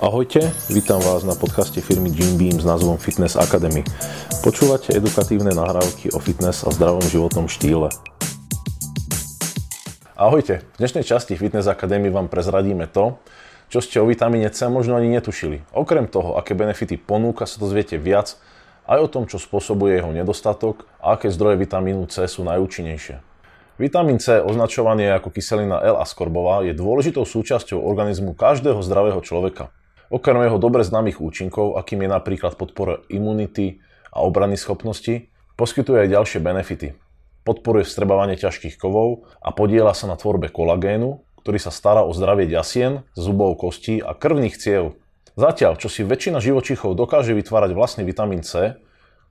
Ahojte, vítam vás na podcaste firmy Jim Beam s názvom Fitness Academy. Počúvate edukatívne nahrávky o fitness a zdravom životnom štýle. Ahojte, v dnešnej časti Fitness Academy vám prezradíme to, čo ste o vitamíne C možno ani netušili. Okrem toho, aké benefity ponúka, sa dozviete viac aj o tom, čo spôsobuje jeho nedostatok a aké zdroje vitamínu C sú najúčinnejšie. Vitamín C, označovaný ako kyselina L-askorbová, je dôležitou súčasťou organizmu každého zdravého človeka. Okrem jeho dobre známych účinkov, akým je napríklad podpora imunity a obrany schopnosti, poskytuje aj ďalšie benefity. Podporuje vstrebávanie ťažkých kovov a podiela sa na tvorbe kolagénu, ktorý sa stará o zdravie ďasien, zubov kostí a krvných ciev. Zatiaľ, čo si väčšina živočíchov dokáže vytvárať vlastný vitamín C,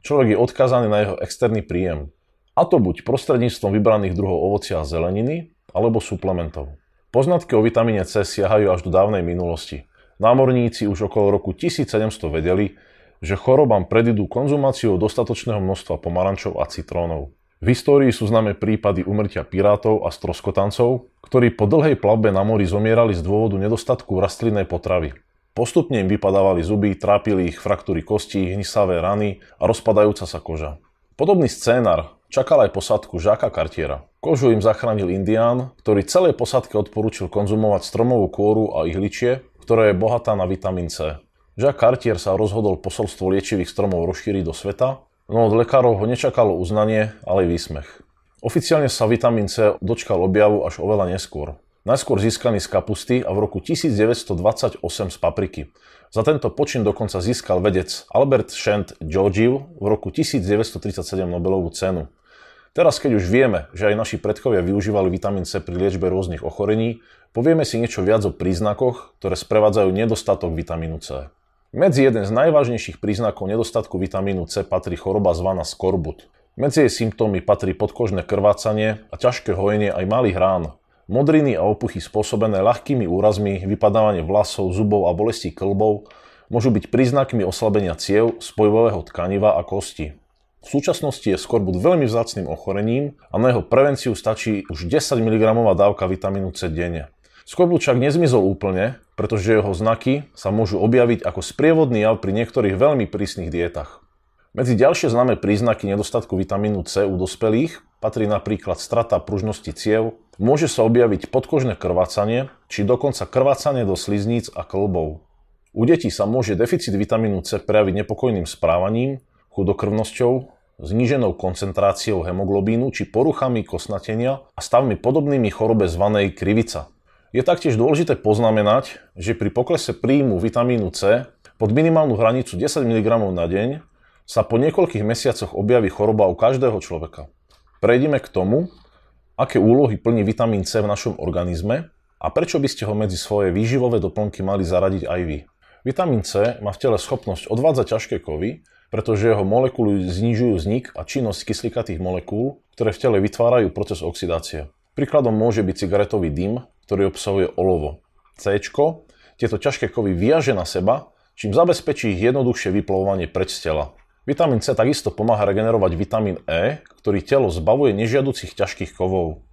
človek je odkázaný na jeho externý príjem. A to buď prostredníctvom vybraných druhov ovocia a zeleniny, alebo suplementov. Poznatky o vitamíne C siahajú až do dávnej minulosti. Námorníci už okolo roku 1700 vedeli, že chorobám predidú konzumáciou dostatočného množstva pomarančov a citrónov. V histórii sú známe prípady umrtia pirátov a stroskotancov, ktorí po dlhej plavbe na mori zomierali z dôvodu nedostatku rastlinnej potravy. Postupne im vypadávali zuby, trápili ich fraktúry kostí, hnisavé rany a rozpadajúca sa koža. Podobný scénar čakal aj posadku Žáka Cartiera. Kožu im zachránil Indián, ktorý celej posadke odporúčil konzumovať stromovú kôru a ihličie, ktorá je bohatá na vitamín C. Jacques Cartier sa rozhodol posolstvo liečivých stromov rozšíriť do sveta, no od lekárov ho nečakalo uznanie, ale výsmech. Oficiálne sa vitamín C dočkal objavu až oveľa neskôr. Najskôr získaný z kapusty a v roku 1928 z papriky. Za tento počin dokonca získal vedec Albert Shant Georgiou v roku 1937 Nobelovú cenu. Teraz, keď už vieme, že aj naši predkovia využívali vitamín C pri liečbe rôznych ochorení, povieme si niečo viac o príznakoch, ktoré sprevádzajú nedostatok vitamínu C. Medzi jeden z najvážnejších príznakov nedostatku vitamínu C patrí choroba zvaná skorbut. Medzi jej symptómy patrí podkožné krvácanie a ťažké hojenie aj malých rán. Modriny a opuchy spôsobené ľahkými úrazmi, vypadávanie vlasov, zubov a bolesti klbov môžu byť príznakmi oslabenia ciev, spojového tkaniva a kosti. V súčasnosti je skorbut veľmi vzácným ochorením a na jeho prevenciu stačí už 10 mg dávka vitamínu C denne. Skorbut však nezmizol úplne, pretože jeho znaky sa môžu objaviť ako sprievodný jav pri niektorých veľmi prísnych dietách. Medzi ďalšie známe príznaky nedostatku vitamínu C u dospelých patrí napríklad strata pružnosti ciev, môže sa objaviť podkožné krvácanie, či dokonca krvácanie do slizníc a klbov. U detí sa môže deficit vitamínu C prejaviť nepokojným správaním, chudokrvnosťou, zníženou koncentráciou hemoglobínu či poruchami kosnatenia a stavmi podobnými chorobe zvanej krivica. Je taktiež dôležité poznamenať, že pri poklese príjmu vitamínu C pod minimálnu hranicu 10 mg na deň sa po niekoľkých mesiacoch objaví choroba u každého človeka. Prejdeme k tomu, aké úlohy plní vitamín C v našom organizme a prečo by ste ho medzi svoje výživové doplnky mali zaradiť aj vy. Vitamín C má v tele schopnosť odvádzať ťažké kovy, pretože jeho molekuly znižujú vznik a činnosť kyslíkatých molekúl, ktoré v tele vytvárajú proces oxidácie. Príkladom môže byť cigaretový dym, ktorý obsahuje olovo. C tieto ťažké kovy viaže na seba, čím zabezpečí ich jednoduchšie vyplovovanie preč z tela. Vitamín C takisto pomáha regenerovať vitamín E, ktorý telo zbavuje nežiaducich ťažkých kovov.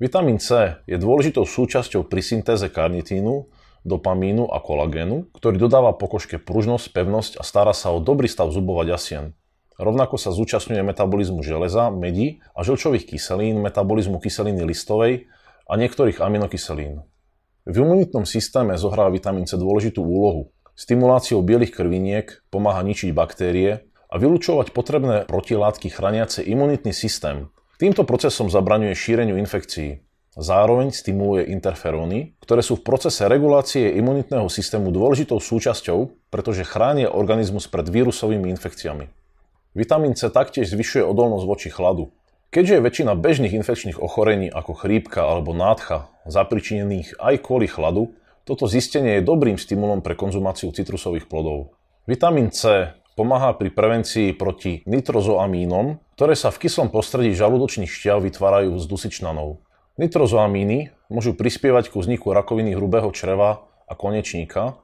Vitamín C je dôležitou súčasťou pri syntéze karnitínu, dopamínu a kolagénu, ktorý dodáva pokožke pružnosť, pevnosť a stará sa o dobrý stav zubov a ďasien. Rovnako sa zúčastňuje metabolizmu železa, medí a žlčových kyselín, metabolizmu kyseliny listovej a niektorých aminokyselín. V imunitnom systéme zohráva vitamín C dôležitú úlohu. Stimuláciou bielých krviniek pomáha ničiť baktérie a vylúčovať potrebné protilátky chrániace imunitný systém. Týmto procesom zabraňuje šíreniu infekcií. Zároveň stimuluje interferóny, ktoré sú v procese regulácie imunitného systému dôležitou súčasťou, pretože chránia organizmus pred vírusovými infekciami. Vitamín C taktiež zvyšuje odolnosť voči chladu. Keďže je väčšina bežných infekčných ochorení ako chrípka alebo nádcha zapričinených aj kvôli chladu, toto zistenie je dobrým stimulom pre konzumáciu citrusových plodov. Vitamín C pomáha pri prevencii proti nitrozoamínom, ktoré sa v kyslom prostredí žalúdočných šťav vytvárajú z dusičnanov. Nitrozoamíny môžu prispievať ku vzniku rakoviny hrubého čreva a konečníka.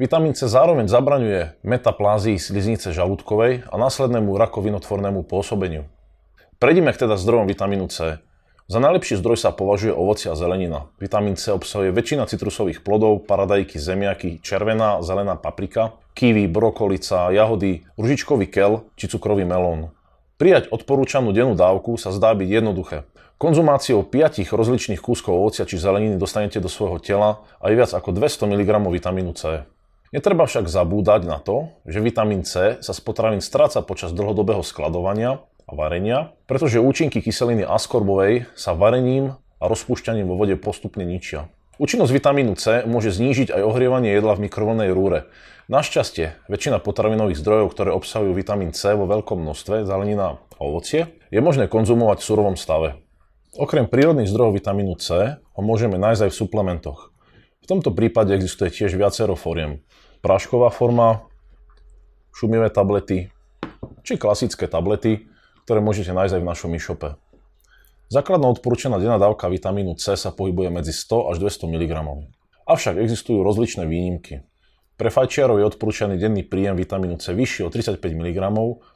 Vitamín C zároveň zabraňuje metaplázii sliznice žalúdkovej a následnému rakovinotvornému pôsobeniu. Prejdime teda zdrojom vitamínu C. Za najlepší zdroj sa považuje ovoci a zelenina. Vitamín C obsahuje väčšina citrusových plodov, paradajky, zemiaky, červená, zelená paprika, kiwi, brokolica, jahody, ružičkový kel či cukrový melón. Prijať odporúčanú dennú dávku sa zdá byť jednoduché. Konzumáciou 5 rozličných kúskov ovocia či zeleniny dostanete do svojho tela aj viac ako 200 mg vitamínu C. Netreba však zabúdať na to, že vitamín C sa z potravín stráca počas dlhodobého skladovania a varenia, pretože účinky kyseliny askorbovej sa varením a rozpúšťaním vo vode postupne ničia. Účinnosť vitamínu C môže znížiť aj ohrievanie jedla v mikrovlnej rúre. Našťastie, väčšina potravinových zdrojov, ktoré obsahujú vitamín C vo veľkom množstve, zelenina a ovocie, je možné konzumovať v surovom stave. Okrem prírodných zdrojov vitamínu C ho môžeme nájsť aj v suplementoch. V tomto prípade existuje tiež viacero foriem. Prášková forma, šumivé tablety, či klasické tablety, ktoré môžete nájsť aj v našom e-shope. Základná odporúčaná denná dávka vitamínu C sa pohybuje medzi 100 až 200 mg. Avšak existujú rozličné výnimky. Pre fajčiarov je odporúčaný denný príjem vitamínu C vyšší o 35 mg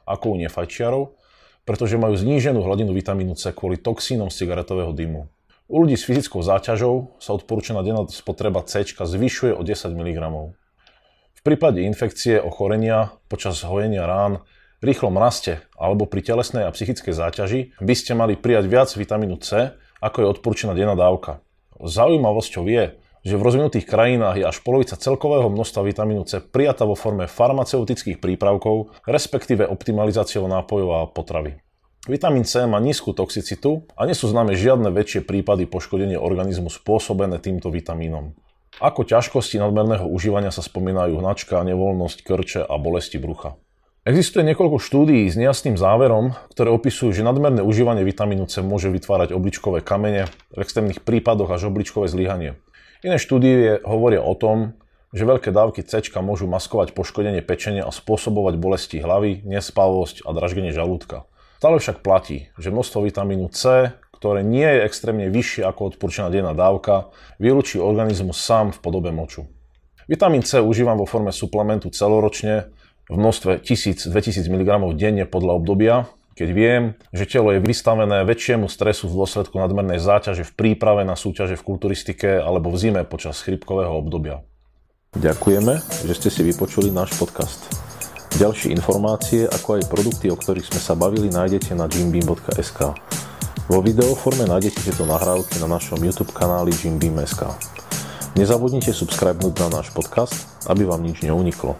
ako u nefajčiarov, pretože majú zníženú hladinu vitamínu C kvôli toxínom z cigaretového dymu. U ľudí s fyzickou záťažou sa odporúčaná denná spotreba C zvyšuje o 10 mg. V prípade infekcie, ochorenia, počas hojenia rán rýchlom raste alebo pri telesnej a psychickej záťaži by ste mali prijať viac vitamínu C, ako je odporúčaná denná dávka. Zaujímavosťou je, že v rozvinutých krajinách je až polovica celkového množstva vitamínu C prijatá vo forme farmaceutických prípravkov, respektíve optimalizáciou nápojov a potravy. Vitamín C má nízku toxicitu a nie sú známe žiadne väčšie prípady poškodenia organizmu spôsobené týmto vitamínom. Ako ťažkosti nadmerného užívania sa spomínajú hnačka, nevoľnosť, krče a bolesti brucha. Existuje niekoľko štúdií s nejasným záverom, ktoré opisujú, že nadmerné užívanie vitamínu C môže vytvárať obličkové kamene, v extrémnych prípadoch až obličkové zlyhanie. Iné štúdie hovoria o tom, že veľké dávky C môžu maskovať poškodenie pečenia a spôsobovať bolesti hlavy, nespavosť a dražgenie žalúdka. Stále však platí, že množstvo vitamínu C, ktoré nie je extrémne vyššie ako odporúčaná denná dávka, vylúči organizmus sám v podobe moču. Vitamín C užívam vo forme suplementu celoročne, v množstve 1000-2000 mg denne podľa obdobia, keď viem, že telo je vystavené väčšiemu stresu v dôsledku nadmernej záťaže v príprave na súťaže v kulturistike alebo v zime počas chrypkového obdobia. Ďakujeme, že ste si vypočuli náš podcast. Ďalšie informácie, ako aj produkty, o ktorých sme sa bavili, nájdete na jimbeam.sk. Vo videoforme nájdete tieto nahrávky na našom YouTube kanáli Jimbeam.sk. Nezabudnite subscribenúť na náš podcast, aby vám nič neuniklo.